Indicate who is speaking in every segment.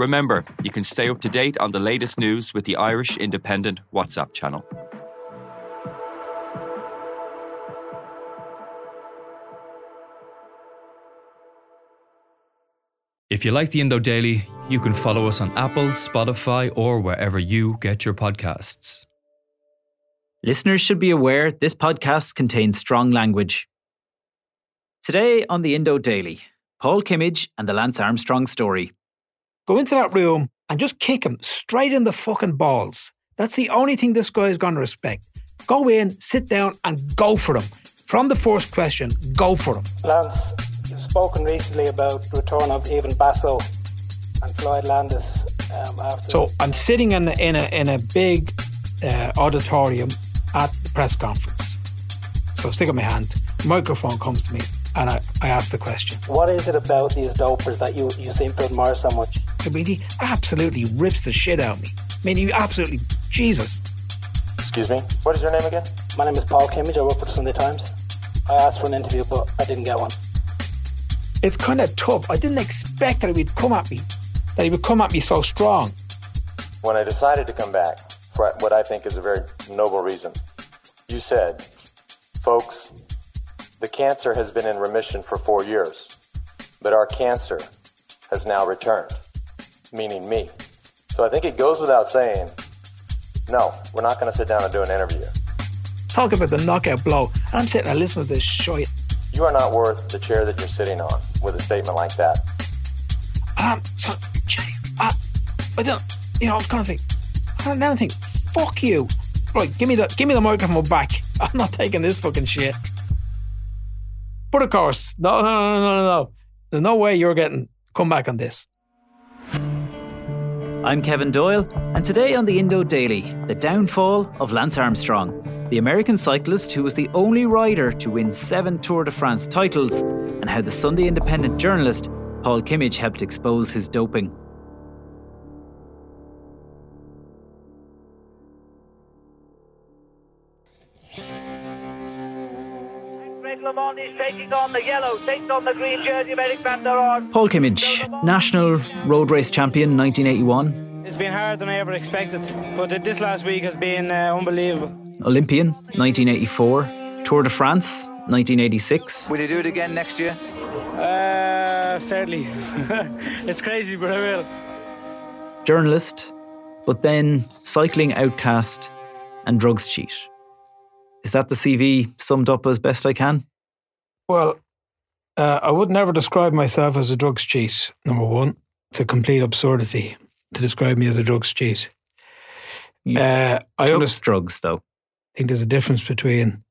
Speaker 1: Remember, you can stay up to date on the latest news with the Irish Independent WhatsApp channel.
Speaker 2: If you like the Indo Daily, you can follow us on Apple, Spotify, or wherever you get your podcasts.
Speaker 3: Listeners should be aware this podcast contains strong language. Today on the Indo Daily, Paul Kimmage and the Lance Armstrong story.
Speaker 4: Go into that room and just kick him straight in the fucking balls. That's the only thing this guy is going to respect. Go in, sit down, and go for him. From the first question, go for him.
Speaker 5: Lance, you've spoken recently about the return of Ivan Basso and Floyd Landis. Um, after
Speaker 4: So I'm sitting in a, in a, in a big uh, auditorium at the press conference. So I stick up my hand, microphone comes to me, and I, I ask the question.
Speaker 5: what is it about these dopers that you, you seem to admire so much?
Speaker 4: I mean, he absolutely rips the shit out of me. I mean, he absolutely, Jesus.
Speaker 6: Excuse me, what is your name again?
Speaker 5: My name is Paul Kimmage. I work for the Sunday Times. I asked for an interview, but I didn't get one.
Speaker 4: It's kind of tough. I didn't expect that he would come at me, that he would come at me so strong.
Speaker 6: When I decided to come back for what I think is a very noble reason, you said, folks, the cancer has been in remission for four years, but our cancer has now returned, meaning me. So I think it goes without saying, no, we're not going to sit down and do an interview.
Speaker 4: Talk about the knockout blow. I'm sitting and listening to this shit.
Speaker 6: You are not worth the chair that you're sitting on with a statement like that.
Speaker 4: Um, so, jeez, I, I don't, you know, I was kind of think, I don't think, fuck you. Right, give me the, give me the microphone back. I'm not taking this fucking shit. But of course, no, no, no, no, no, no. There's no way you're getting come back on this.
Speaker 3: I'm Kevin Doyle, and today on the Indo Daily, the downfall of Lance Armstrong, the American cyclist who was the only rider to win seven Tour de France titles, and how the Sunday Independent journalist Paul Kimmage helped expose his doping.
Speaker 7: Greg is taking on the yellow, takes on the green jersey of Eric Vanderaerden.
Speaker 3: Paul Kimmage, national road race champion 1981,
Speaker 7: It's been harder than I ever expected, but this last week has been uh, unbelievable.
Speaker 3: Olympian 1984, Tour de France 1986,
Speaker 8: Will you do it again next year?
Speaker 7: Uh, certainly. it's crazy, but I will.
Speaker 3: journalist, but then cycling outcast and drugs cheat. Is that the CV summed up as best I can?
Speaker 4: Well, uh, I would never describe myself as a drugs cheat, number one. It's a complete absurdity to describe me as a drugs cheat. Uh, I understand.
Speaker 3: drugs though.
Speaker 4: I think there's a difference between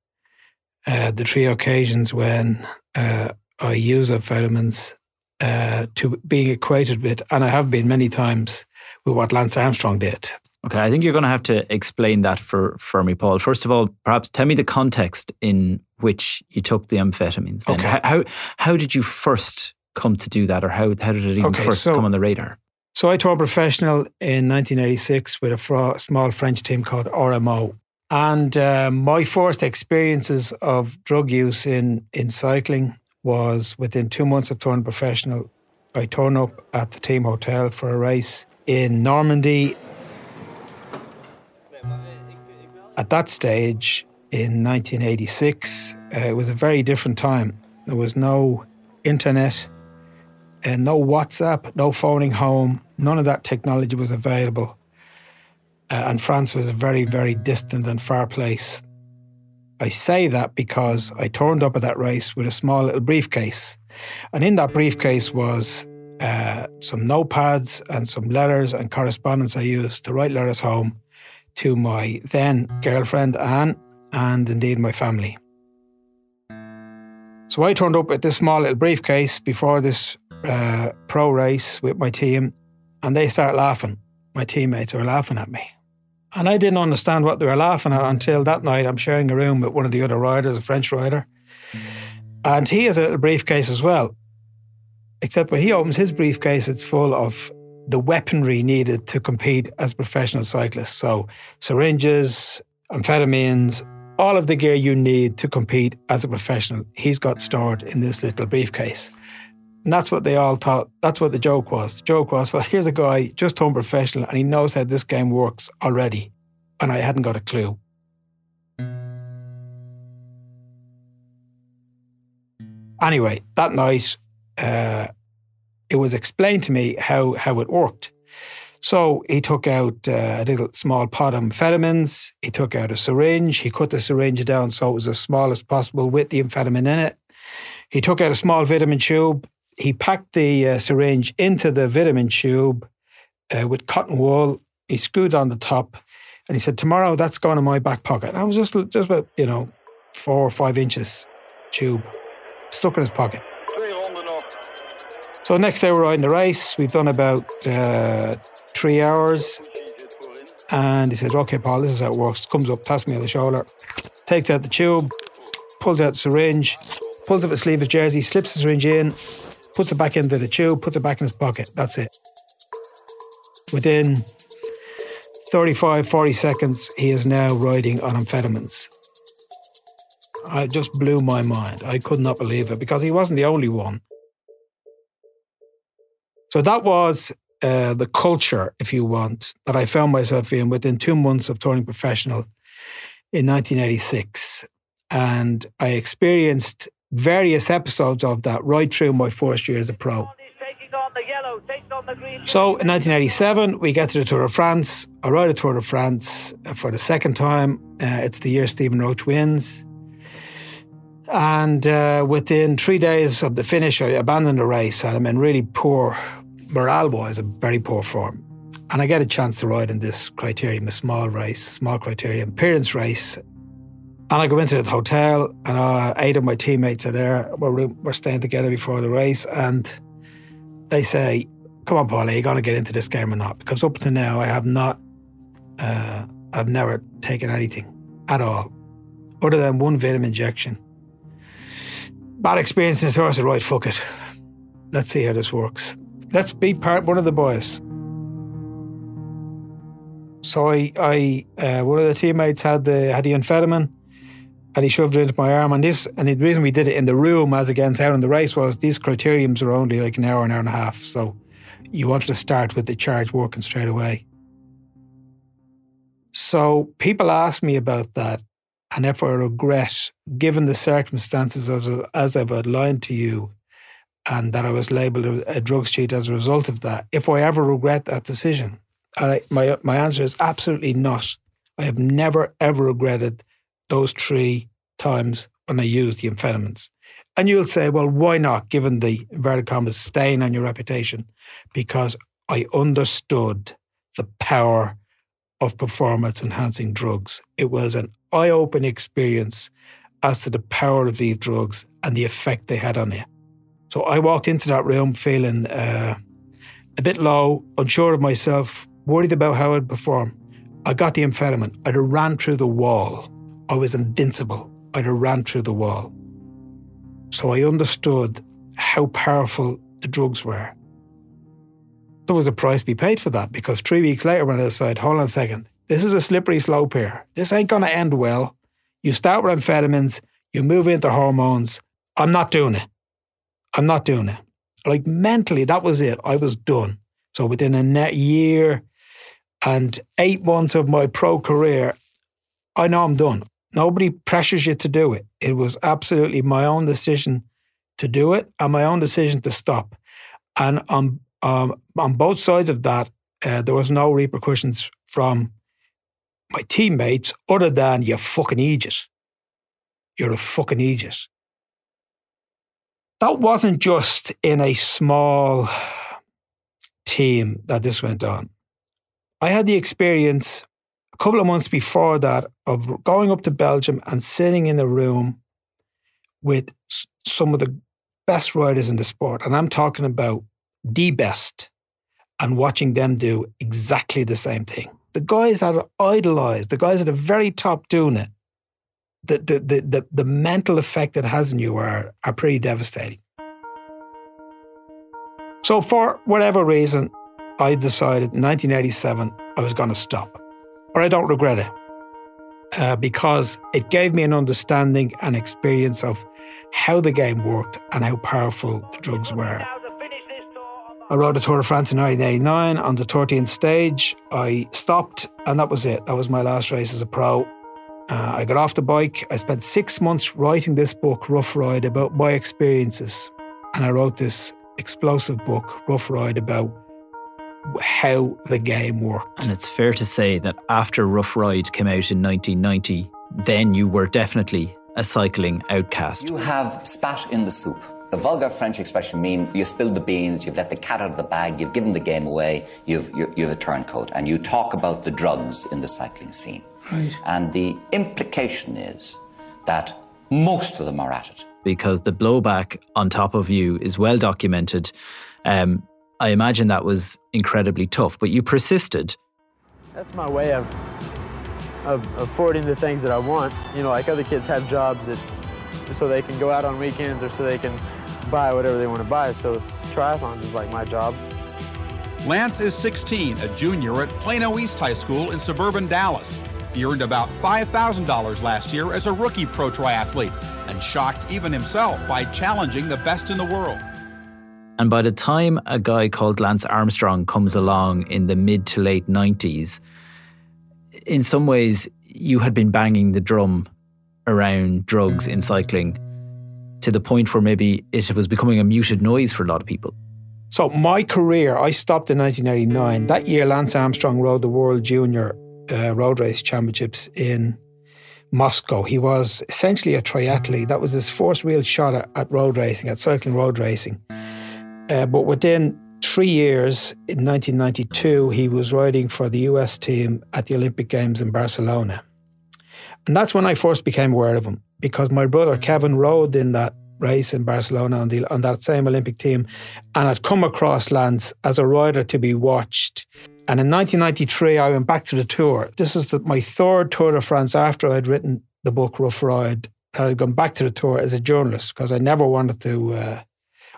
Speaker 4: uh, the three occasions when uh, I use amphetamines uh, to being equated with, and I have been many times, with what Lance Armstrong did.
Speaker 3: Okay, I think you're going to have to explain that for, for me, Paul. First of all, perhaps tell me the context in which you took the amphetamines. Then.
Speaker 4: Okay.
Speaker 3: How, how how did you first come to do that, or how how did it even
Speaker 4: Okay,
Speaker 3: first
Speaker 4: so-
Speaker 3: come on the radar?
Speaker 4: So I turned professional in 1986 with a fro- small French team called RMO. And uh, my first experiences of drug use in, in cycling was within two months of turning professional. I turned up at the team hotel for a race in Normandy. At that stage in 1986, uh, it was a very different time. There was no internet, and no WhatsApp, no phoning home. None of that technology was available. Uh, and France was a very, very distant and far place. I say that because I turned up at that race with a small little briefcase. And in that briefcase was uh, some notepads and some letters and correspondence I used to write letters home to my then girlfriend, Anne, and indeed my family. So I turned up with this small little briefcase before this uh, pro race with my team, and they start laughing. My teammates are laughing at me. And I didn't understand what they were laughing at until that night I'm sharing a room with one of the other riders, a French rider. And he has a little briefcase as well. Except when he opens his briefcase, it's full of the weaponry needed to compete as professional cyclist. So syringes, amphetamines, all of the gear you need to compete as a professional, he's got stored in this little briefcase. And that's what they all thought. That's what the joke was. The joke was, well, here's a guy just turned professional and he knows how this game works already. And I hadn't got a clue. Anyway, that night, uh, it was explained to me how, how it worked. So he took out uh, a little small pot of amphetamines. He took out a syringe. He cut the syringe down so it was as small as possible with the amphetamine in it. He took out a small vitamin tube. He packed the uh, syringe into the vitamin tube uh, with cotton wool. He screwed on the top, and he said, "Tomorrow, that's going in my back pocket." And I was just just about you know four or five inches tube stuck in his pocket. So next day we're riding the race. We've done about uh, three hours. And he says, okay, Paul, this is how it works. Comes up, taps me on the shoulder, takes out the tube, pulls out the syringe, pulls up the sleeve of his jersey, slips the syringe in, puts it back into the tube, puts it back in his pocket. That's it. Within 35, 40 seconds, he is now riding on amphetamines. I just blew my mind. I could not believe it because he wasn't the only one. So that was uh, the culture, if you want, that I found myself in within two months of turning professional in 1986. And I experienced various episodes of that right through my first year as a pro. So in 1987, we get to the Tour de France. I ride the Tour de France for the second time. Uh, it's the year Stephen Roche wins. And uh, within three days of the finish, I abandoned the race and I'm in really poor morale wise, a very poor form. And I get a chance to ride in this criterium, a small race, small criterium, appearance race. And I go into the hotel, and uh, eight of my teammates are there. We're, we're staying together before the race, and they say, "Come on, Paul, are you going to get into this game or not?" Because up to now, I have not, uh, I've never taken anything at all, other than one vitamin injection. Bad experience in the tour. I said, "Right, fuck it, let's see how this works." Let's be part one of the boys. So I, I uh, one of the teammates had the had the amphetamine, and he shoved it into my arm. And this, and the reason we did it in the room as against out in the race was these criteriums are only like an hour, an hour and a half. So you wanted to start with the charge working straight away. So people ask me about that, and if I regret, given the circumstances as, as I've outlined to you, and that I was labelled a drugs cheat as a result of that. If I ever regret that decision, and I, my my answer is absolutely not. I have never ever regretted those three times when I used the amphetamines. And you'll say, well, why not, given the inverted stain on your reputation? Because I understood the power of performance enhancing drugs. It was an eye opening experience as to the power of these drugs and the effect they had on you. So I walked into that room feeling uh, a bit low, unsure of myself, worried about how I'd perform. I got the amphetamine. I'd have ran through the wall. I was invincible. I'd have ran through the wall. So I understood how powerful the drugs were. There was a price to be paid for that because three weeks later, when I decided, hold on a second, this is a slippery slope here. This ain't going to end well. You start with amphetamines, you move into hormones. I'm not doing it. I'm not doing it. Like mentally, that was it. I was done. So within a net year and eight months of my pro career, I know I'm done. Nobody pressures you to do it. It was absolutely my own decision to do it and my own decision to stop. And on, um, on both sides of that, uh, there was no repercussions from my teammates other than you fucking idiot. You're a fucking idiot that wasn't just in a small team that this went on. I had the experience a couple of months before that of going up to Belgium and sitting in a room with some of the best riders in the sport, and I'm talking about the best, and watching them do exactly the same thing. The guys that are idolized, the guys at the very top doing it, the, the, the, the, the mental effect it has on you are, are pretty devastating. So, for whatever reason, I decided in 1987 I was going to stop. But I don't regret it uh, because it gave me an understanding and experience of how the game worked and how powerful the drugs were. I rode the Tour de France in 1989 on the 13th stage. I stopped, and that was it. That was my last race as a pro. Uh, I got off the bike. I spent six months writing this book, Rough Ride, about my experiences. And I wrote this explosive book, Rough Ride, about how the game worked.
Speaker 3: And it's fair to say that after Rough Ride came out in 1990, then you were definitely a cycling outcast.
Speaker 8: You have spat in the soup. A vulgar French expression means you spilled the beans, you've let the cat out of the bag, you've given the game away, you've, you're, you're a turncoat, and you talk about the drugs in the cycling scene.
Speaker 4: Right.
Speaker 8: And the implication is that most of them are at it.
Speaker 3: Because the blowback on top of you is well documented. Um, I imagine that was incredibly tough, but you persisted.
Speaker 9: That's my way of, of affording the things that I want. You know, like other kids have jobs that, so they can go out on weekends or so they can buy whatever they want to buy. So triathlons is like my job.
Speaker 10: Lance is 16, a junior at Plano East High School in suburban Dallas. He earned about $5,000 last year as a rookie pro triathlete and shocked even himself by challenging the best in the world.
Speaker 3: And by the time a guy called Lance Armstrong comes along in the mid to late 90s, in some ways, you had been banging the drum around drugs in cycling to the point where maybe it was becoming a muted noise for a lot of people.
Speaker 4: So, my career, I stopped in 1989. That year, Lance Armstrong rode the World Junior uh, Road Race Championships in Moscow. He was essentially a triathlete. That was his first real shot at, at road racing, at cycling road racing. Uh, but within three years, in 1992, he was riding for the US team at the Olympic Games in Barcelona. And that's when I first became aware of him because my brother Kevin rode in that race in Barcelona on, the, on that same Olympic team and had come across Lance as a rider to be watched. And in 1993, I went back to the tour. This is the, my third Tour de France after I'd written the book Rough Ride. That I'd gone back to the tour as a journalist because I never wanted to, uh,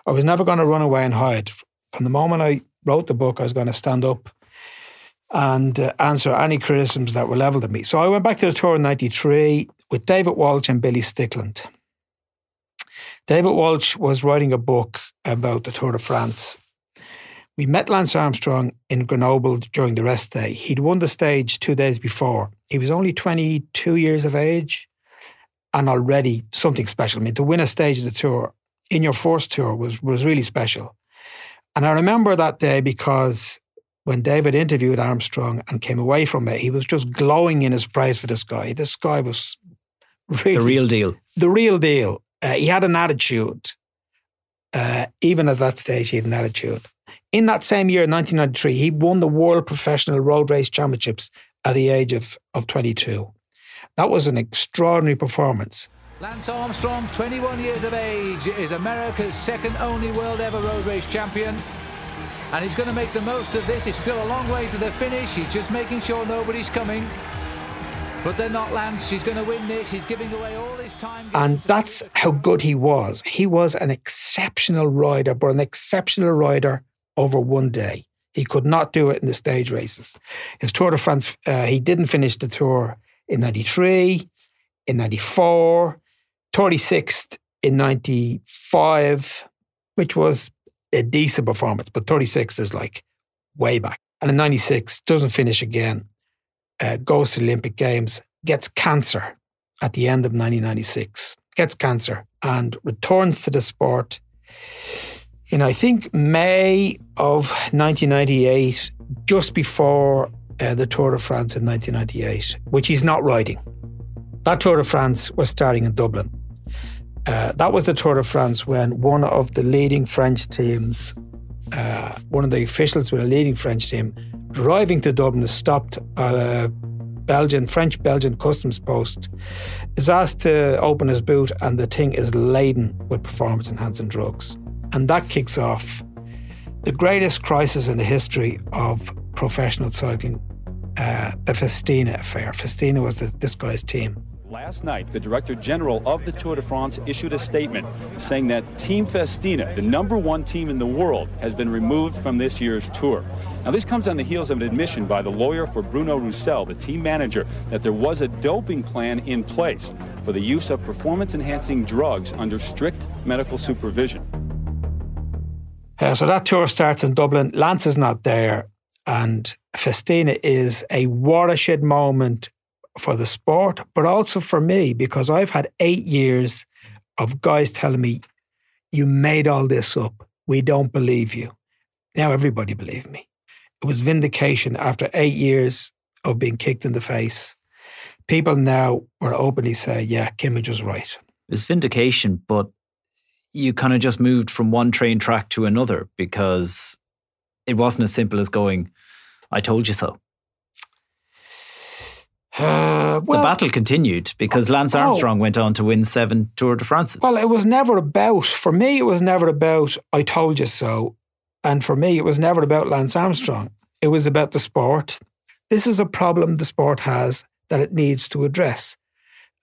Speaker 4: I was never going to run away and hide. From the moment I wrote the book, I was going to stand up and uh, answer any criticisms that were levelled at me. So I went back to the tour in 93 with David Walsh and Billy Stickland. David Walsh was writing a book about the Tour de France. We met Lance Armstrong in Grenoble during the rest day. He'd won the stage two days before. He was only 22 years of age and already something special. I mean, to win a stage of the tour in your first tour was, was really special. And I remember that day because when David interviewed Armstrong and came away from it, he was just glowing in his praise for this guy. This guy was really
Speaker 3: the real deal.
Speaker 4: The real deal. Uh, he had an attitude. Uh, even at that stage, he had an attitude. In that same year, 1993, he won the World Professional Road Race Championships at the age of, of 22. That was an extraordinary performance.
Speaker 11: Lance Armstrong, 21 years of age, is America's second only world ever road race champion. And he's going to make the most of this. It's still a long way to the finish. He's just making sure nobody's coming. But they're not Lance. He's going to win this. He's giving away all his time.
Speaker 4: And that's how good he was. He was an exceptional rider, but an exceptional rider over one day. He could not do it in the stage races. His Tour de France, uh, he didn't finish the tour in 93, in 94, 36th in 95, which was a decent performance, but 36 is like way back. And in 96, doesn't finish again uh, goes to the Olympic Games, gets cancer at the end of 1996, gets cancer and returns to the sport in, I think, May of 1998, just before uh, the Tour de France in 1998, which he's not riding. That Tour de France was starting in Dublin. Uh, that was the Tour de France when one of the leading French teams, uh, one of the officials with a leading French team, driving to Dublin, is stopped at a Belgian, French Belgian customs post, is asked to open his boot, and the thing is laden with performance enhancing drugs. And that kicks off the greatest crisis in the history of professional cycling, uh, the Festina affair. Festina was the, this guy's team.
Speaker 12: Last night, the Director General of the Tour de France issued a statement saying that Team Festina, the number one team in the world, has been removed from this year's tour. Now, this comes on the heels of an admission by the lawyer for Bruno Roussel, the team manager, that there was a doping plan in place for the use of performance enhancing drugs under strict medical supervision.
Speaker 4: Uh, so that tour starts in Dublin. Lance is not there. And Festina is a watershed moment for the sport, but also for me, because I've had eight years of guys telling me, you made all this up. We don't believe you. Now everybody believed me. It was vindication after eight years of being kicked in the face. People now were openly saying, yeah, Kimmage was right.
Speaker 3: It was vindication, but you kind of just moved from one train track to another because it wasn't as simple as going, I told you so.
Speaker 4: Uh, well,
Speaker 3: the battle continued because Lance Armstrong oh, went on to win seven Tour de France.
Speaker 4: Well, it was never about, for me, it was never about, I told you so. And for me, it was never about Lance Armstrong. It was about the sport. This is a problem the sport has that it needs to address.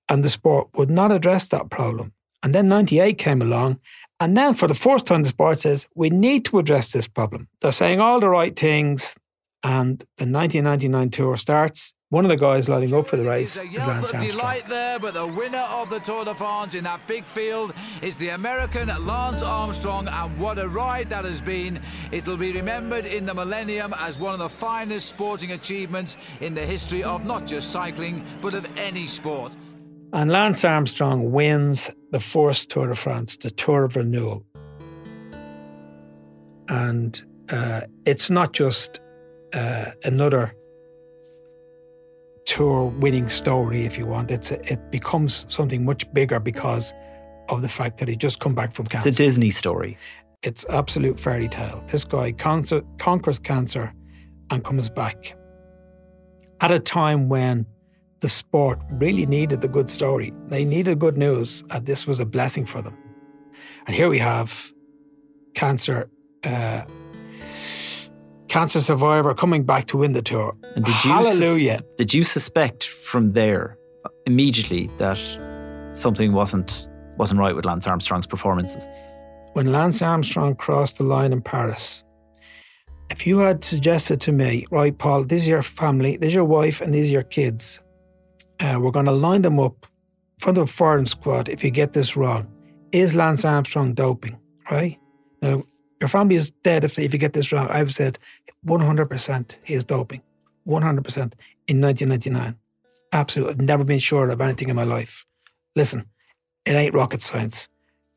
Speaker 4: And the sport would not address that problem. And then 98 came along. And then for the first time, the sport says, we need to address this problem. They're saying all the right things. And the 1999 tour starts. One of the guys lining up for the race is Lance Armstrong.
Speaker 11: there, but the winner of the Tour de France in that big field is the American Lance Armstrong, and what a ride that has been. It'll be remembered in the millennium as one of the finest sporting achievements in the history of not just cycling, but of any sport.
Speaker 4: And Lance Armstrong wins the first Tour de France, the Tour of Renewal. And uh, it's not just uh, another tour winning story, if you want. It's a, it becomes something much bigger because of the fact that he just come back from cancer.
Speaker 3: It's a Disney story.
Speaker 4: It's absolute fairy tale. This guy conquers, conquers cancer and comes back at a time when the sport really needed the good story. They needed good news, and this was a blessing for them. And here we have cancer uh, cancer survivor coming back to win the tour. And did you Hallelujah. Sus-
Speaker 3: did you suspect from there immediately that something wasn't wasn't right with Lance Armstrong's performances?
Speaker 4: When Lance Armstrong crossed the line in Paris, if you had suggested to me, right, Paul, this is your family, this is your wife, and these are your kids, uh, we're going to line them up in front of a foreign squad if you get this wrong. Is Lance Armstrong doping, right? Now, your family is dead if, if you get this wrong. I've said 100% he is doping. 100% in 1999. Absolutely. I've never been sure of anything in my life. Listen, it ain't rocket science.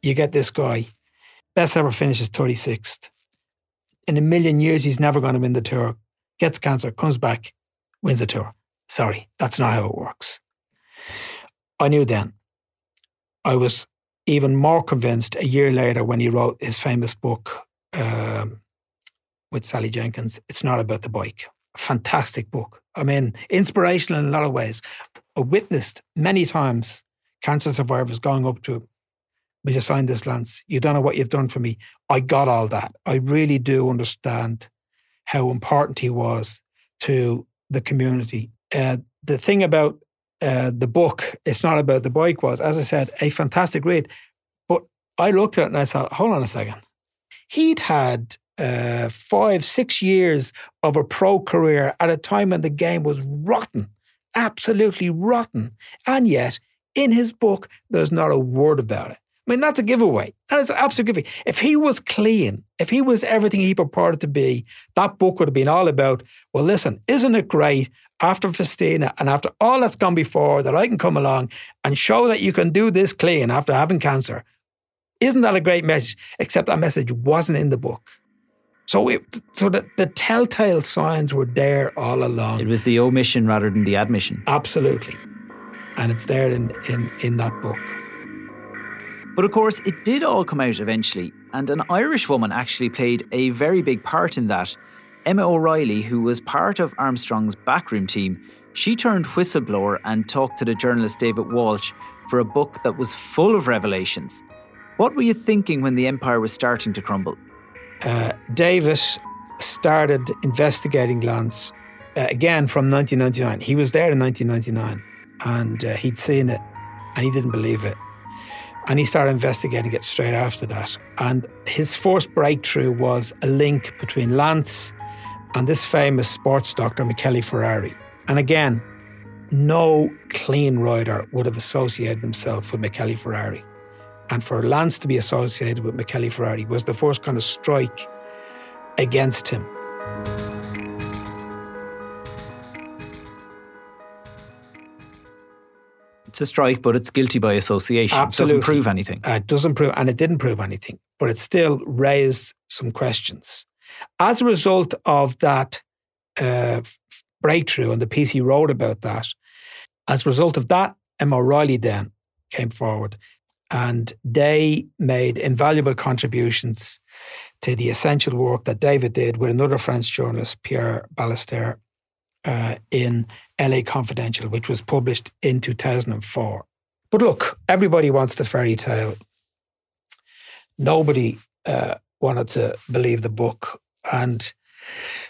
Speaker 4: You get this guy, best ever finishes 36th. In a million years, he's never going to win the tour. Gets cancer, comes back, wins the tour. Sorry, that's not how it works. I knew then. I was even more convinced a year later when he wrote his famous book, um, with Sally Jenkins. It's not about the bike. Fantastic book. I mean, inspirational in a lot of ways. I witnessed many times cancer survivors going up to him. Will you sign this, Lance? You don't know what you've done for me. I got all that. I really do understand how important he was to the community. Uh, the thing about uh, the book, it's not about the bike, was, as I said, a fantastic read. But I looked at it and I thought, hold on a second. He'd had uh, five, six years of a pro career at a time when the game was rotten, absolutely rotten. And yet, in his book, there's not a word about it. I mean, that's a giveaway. That is an absolute giveaway. If he was clean, if he was everything he purported to be, that book would have been all about, well, listen, isn't it great after Festina and after all that's gone before that I can come along and show that you can do this clean after having cancer? Isn't that a great message? Except that message wasn't in the book. So, it, so the, the telltale signs were there all along.
Speaker 3: It was the omission rather than the admission.
Speaker 4: Absolutely, and it's there in in in that book.
Speaker 3: But of course, it did all come out eventually, and an Irish woman actually played a very big part in that. Emma O'Reilly, who was part of Armstrong's backroom team, she turned whistleblower and talked to the journalist David Walsh for a book that was full of revelations. What were you thinking when the empire was starting to crumble?
Speaker 4: Uh, David started investigating Lance uh, again from 1999. He was there in 1999 and uh, he'd seen it and he didn't believe it. And he started investigating it straight after that. And his first breakthrough was a link between Lance and this famous sports doctor, Michele Ferrari. And again, no clean rider would have associated himself with Michele Ferrari. And for Lance to be associated with Michele Ferrari was the first kind of strike against him.
Speaker 3: It's a strike, but it's guilty by association.
Speaker 4: Absolutely.
Speaker 3: It doesn't prove anything.
Speaker 4: Uh, it doesn't prove, and it didn't prove anything, but it still raised some questions. As a result of that uh, breakthrough and the piece he wrote about that, as a result of that, Emma O'Reilly then came forward and they made invaluable contributions to the essential work that David did with another French journalist, Pierre Ballester, uh, in LA Confidential, which was published in 2004. But look, everybody wants the fairy tale. Nobody uh, wanted to believe the book. And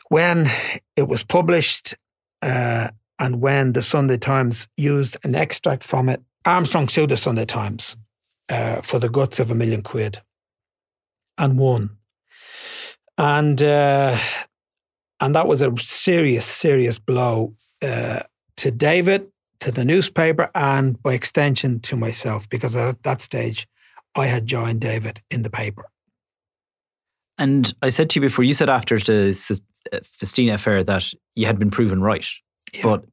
Speaker 4: when it was published, uh, and when the Sunday Times used an extract from it, Armstrong sued the Sunday Times uh, for the guts of a million quid and won. And uh, and that was a serious, serious blow uh, to David, to the newspaper, and by extension to myself, because at that stage I had joined David in the paper.
Speaker 3: And I said to you before, you said after the uh, Festina affair that you had been proven right. Yeah. But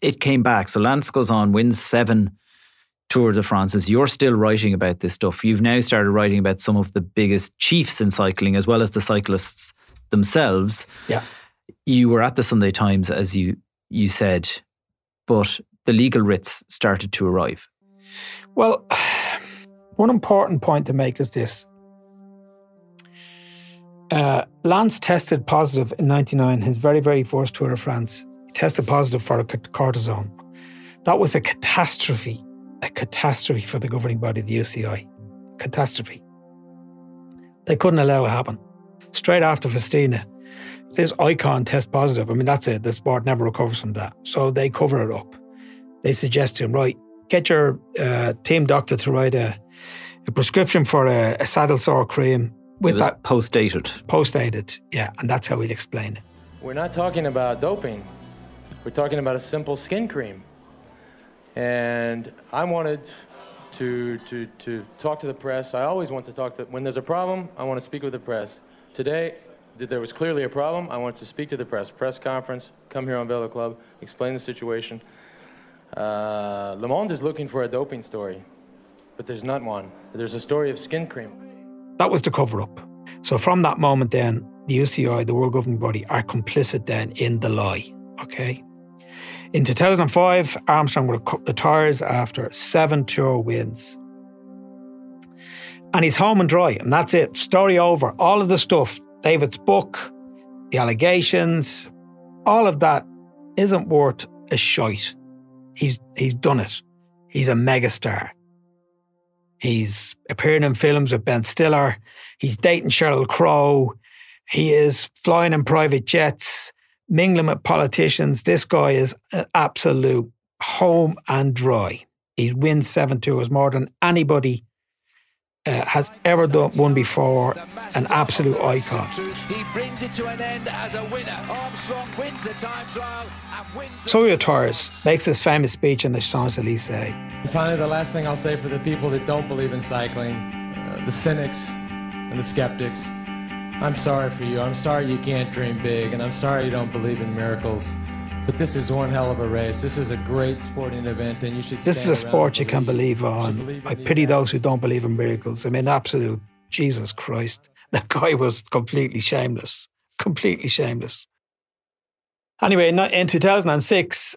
Speaker 3: it came back. So Lance goes on, wins seven Tour de France's. You're still writing about this stuff. You've now started writing about some of the biggest chiefs in cycling, as well as the cyclists themselves.
Speaker 4: Yeah.
Speaker 3: You were at the Sunday Times, as you you said, but the legal writs started to arrive.
Speaker 4: Well, one important point to make is this. Uh, Lance tested positive in 99, his very, very first Tour de France. He tested positive for cortisone. That was a catastrophe, a catastrophe for the governing body, the UCI. Catastrophe. They couldn't allow it happen. Straight after Festina, this icon test positive. I mean, that's it. The sport never recovers from that. So they cover it up. They suggest to him, right, get your uh, team doctor to write a, a prescription for a, a saddle sore cream with that
Speaker 3: post dated.
Speaker 4: Post dated, yeah, and that's how we'll explain it.
Speaker 9: We're not talking about doping. We're talking about a simple skin cream. And I wanted to, to, to talk to the press. I always want to talk to, when there's a problem, I want to speak with the press. Today, there was clearly a problem. I wanted to speak to the press. Press conference, come here on Velo Club, explain the situation. Uh, Le Monde is looking for a doping story, but there's not one. There's a story of skin cream.
Speaker 4: That was the cover up. So from that moment, then the UCI, the World Governing Body, are complicit then in the lie. Okay. In 2005, Armstrong would have cut the tires after seven tour wins. And he's home and dry, and that's it. Story over. All of the stuff, David's book, the allegations, all of that isn't worth a shite. He's he's done it. He's a megastar. He's appearing in films with Ben Stiller. He's dating Sheryl Crow. He is flying in private jets, mingling with politicians. This guy is an absolute home and dry. He wins seven tours more than anybody uh, has ever done one before. An absolute icon. He brings it to an end as a winner. Armstrong wins the time trial and wins. So he retires, makes his famous speech in the Champs Elysees.
Speaker 9: Finally, the last thing I'll say for the people that don't believe in cycling, uh, the cynics and the skeptics, I'm sorry for you. I'm sorry you can't dream big, and I'm sorry you don't believe in miracles. But this is one hell of a race. This is a great sporting event, and you should.
Speaker 4: This is a sport you can believe on. Believe I pity those who don't believe in miracles. I mean, absolute Jesus Christ. That guy was completely shameless. Completely shameless. Anyway, in 2006,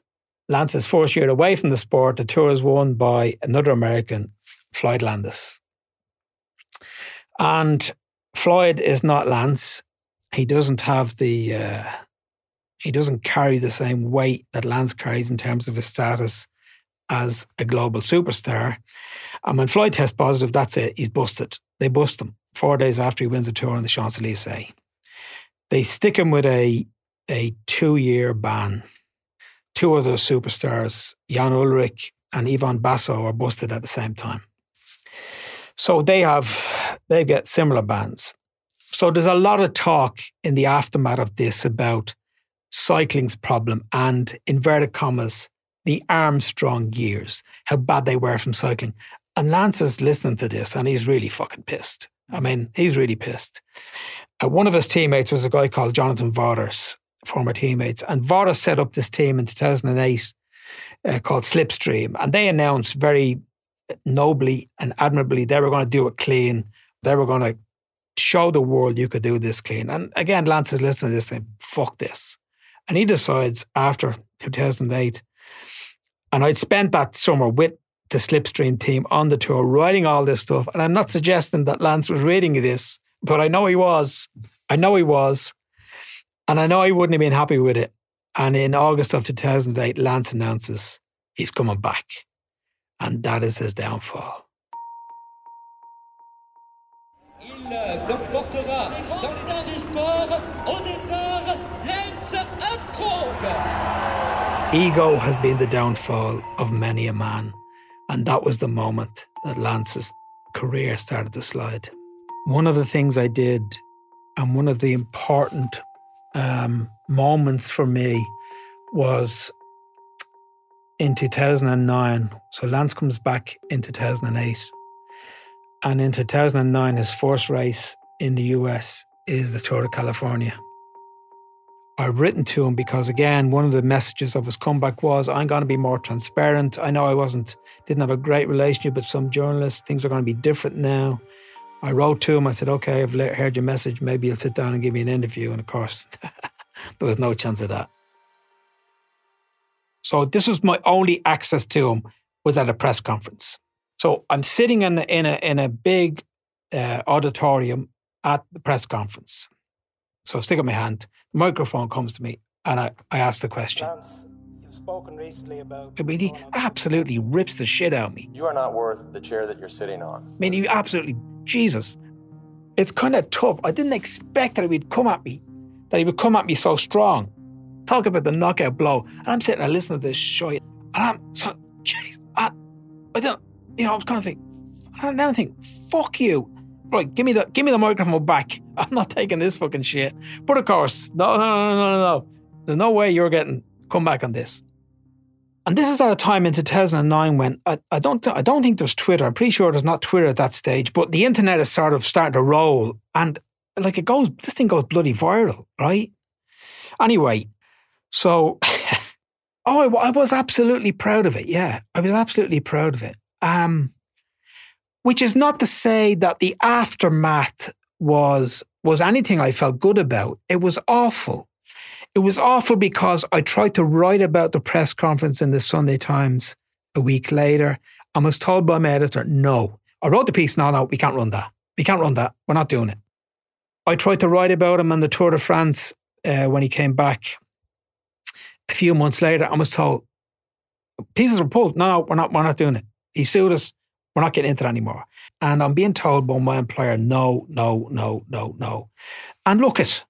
Speaker 4: Lance's first year away from the sport, the tour was won by another American, Floyd Landis. And Floyd is not Lance. he doesn't have the uh, he doesn't carry the same weight that Lance carries in terms of his status as a global superstar. And when Floyd tests positive, that's it. He's busted. They bust him four days after he wins a tour on the Champs Elysees. They stick him with a a two year ban. Two other superstars, Jan Ullrich and Ivan Basso, are busted at the same time. So they have they get similar bans. So there's a lot of talk in the aftermath of this about cycling's problem and inverted commas the Armstrong years, how bad they were from cycling. And Lance is listening to this and he's really fucking pissed. I mean, he's really pissed. Uh, one of his teammates was a guy called Jonathan Vaughters, former teammates. And Vaughters set up this team in 2008 uh, called Slipstream. And they announced very nobly and admirably they were going to do it clean. They were going to show the world you could do this clean. And again, Lance is listening to this saying, fuck this. And he decides after 2008, and I'd spent that summer with the Slipstream team on the tour, writing all this stuff. And I'm not suggesting that Lance was reading this, but I know he was. I know he was. And I know he wouldn't have been happy with it. And in August of 2008, Lance announces he's coming back. And that is his downfall.
Speaker 13: Il portera dans l'état du sport au départ Lance Armstrong.
Speaker 4: Ego has been the downfall of many a man, and that was the moment that Lance's career started to slide. One of the things I did, and one of the important um, moments for me, was in 2009. So Lance comes back in 2008. And in 2009, his first race in the US is the Tour of California. I've written to him because again, one of the messages of his comeback was I'm going to be more transparent. I know I wasn't didn't have a great relationship with some journalists. Things are going to be different now. I wrote to him. I said, "Okay, I've heard your message. Maybe you'll sit down and give me an interview." And of course, there was no chance of that. So this was my only access to him was at a press conference. So I'm sitting in a, in a in a big uh, auditorium at the press conference. So I stick up my hand, the microphone comes to me, and I, I ask the question.
Speaker 5: Lance, you've spoken recently about.
Speaker 4: I mean, he absolutely rips the shit out of me.
Speaker 6: You are not worth the chair that you're sitting on.
Speaker 4: I mean, he absolutely, Jesus. It's kind of tough. I didn't expect that he would come at me, that he would come at me so strong. Talk about the knockout blow. And I'm sitting there listening to this shit. And I'm so, jeez, I, I don't, you know, I was kind of saying, I don't think, fuck you. Right, give me the give me the microphone back. I'm not taking this fucking shit. But of course, no, no, no, no, no. There's no way you're getting come back on this. And this is at a time in 2009 when I, I don't I don't think there's Twitter. I'm pretty sure there's not Twitter at that stage, but the internet is sort of starting to roll, and like it goes, this thing goes bloody viral, right? Anyway, so oh, I, I was absolutely proud of it. Yeah, I was absolutely proud of it. Um, which is not to say that the aftermath was was anything I felt good about. It was awful. It was awful because I tried to write about the press conference in the Sunday Times a week later and was told by my editor, no. I wrote the piece, no, no, we can't run that. We can't run that. We're not doing it. I tried to write about him on the Tour de France uh, when he came back a few months later and was told, pieces were pulled. No, no, we're not, we're not doing it. He sued us. We're not getting into it anymore. And I'm being told by my employer, no, no, no, no, no. And look at,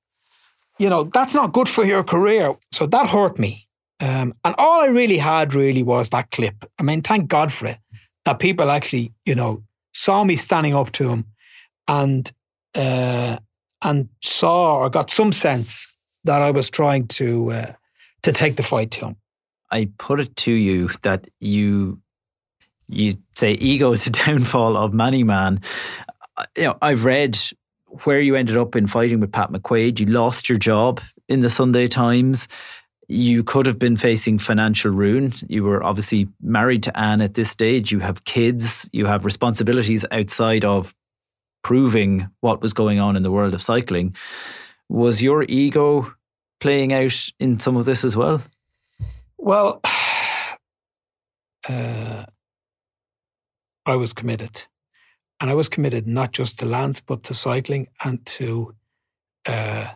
Speaker 4: you know, that's not good for your career. So that hurt me. Um, and all I really had really was that clip. I mean, thank God for it, that people actually, you know, saw me standing up to him and uh, and saw or got some sense that I was trying to uh, to take the fight to him.
Speaker 3: I put it to you that you you say ego is a downfall of many man. Uh, you know, I've read where you ended up in fighting with Pat McQuaid. You lost your job in the Sunday Times. You could have been facing financial ruin. You were obviously married to Anne at this stage. You have kids. You have responsibilities outside of proving what was going on in the world of cycling. Was your ego playing out in some of this as well?
Speaker 4: Well, uh, I was committed. And I was committed not just to Lance, but to cycling and to uh,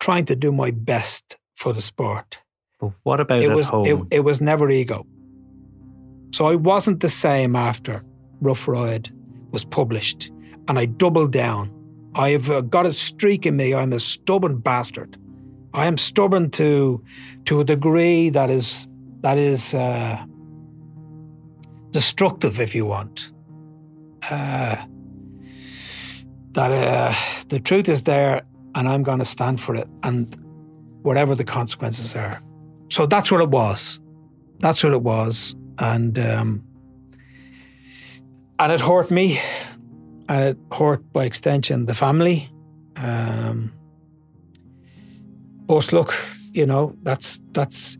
Speaker 4: trying to do my best for the sport.
Speaker 3: But what about
Speaker 4: it
Speaker 3: at
Speaker 4: was
Speaker 3: home?
Speaker 4: It, it was never ego. So I wasn't the same after Rough Ride was published, and I doubled down. I've uh, got a streak in me. I'm a stubborn bastard. I am stubborn to to a degree that is that is uh, destructive, if you want. Uh, that uh, the truth is there, and I'm going to stand for it, and whatever the consequences are. So that's what it was. That's what it was, and um, and it hurt me, and it hurt by extension the family. Um, but look, you know that's that's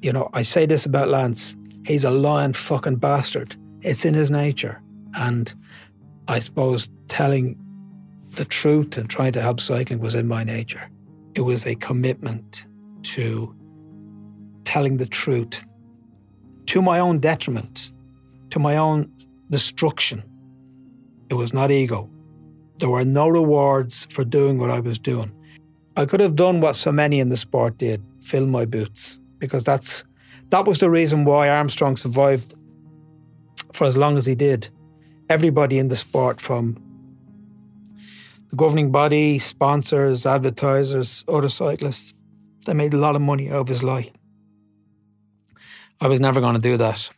Speaker 4: you know I say this about Lance. He's a lying fucking bastard. It's in his nature, and I suppose telling the truth and trying to help cycling was in my nature. It was a commitment to telling the truth to my own detriment, to my own destruction. It was not ego. There were no rewards for doing what I was doing. I could have done what so many in the sport did, fill my boots, because that's that was the reason why Armstrong survived for as long as he did. Everybody in the sport, from the governing body, sponsors, advertisers, other cyclists, they made a lot of money out of his lie. I was never going to do that.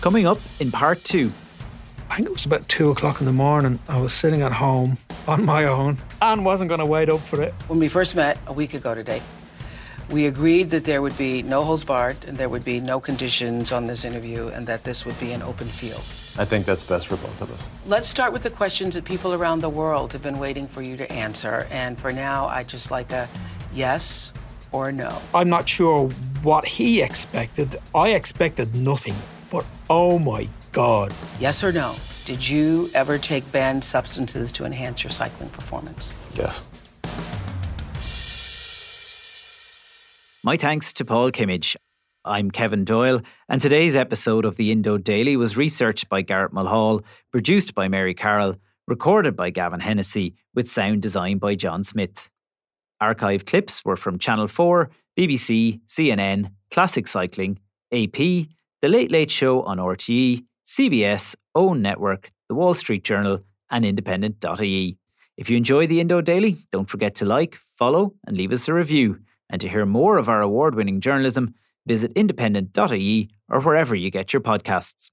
Speaker 3: Coming up in part two.
Speaker 4: I think it was about two o'clock in the morning. I was sitting at home on my own and wasn't going to wait up for it.
Speaker 14: When we first met a week ago today, we agreed that there would be no holds barred and there would be no conditions on this interview and that this would be an open field.
Speaker 6: I think that's best for both of us.
Speaker 14: Let's start with the questions that people around the world have been waiting for you to answer. And for now, I just like a yes or no.
Speaker 4: I'm not sure what he expected. I expected nothing, but oh my God.
Speaker 14: Yes or no? Did you ever take banned substances to enhance your cycling performance?
Speaker 6: Yes.
Speaker 3: My thanks to Paul Kimmage. I'm Kevin Doyle, and today's episode of the Indo Daily was researched by Garrett Mulhall, produced by Mary Carroll, recorded by Gavin Hennessy, with sound design by John Smith. Archive clips were from Channel 4, BBC, CNN, Classic Cycling, AP, The Late Late Show on RTE, CBS, Own Network, The Wall Street Journal, and Independent.ie. If you enjoy the Indo Daily, don't forget to like, follow, and leave us a review. And to hear more of our award winning journalism, visit independent.ie or wherever you get your podcasts.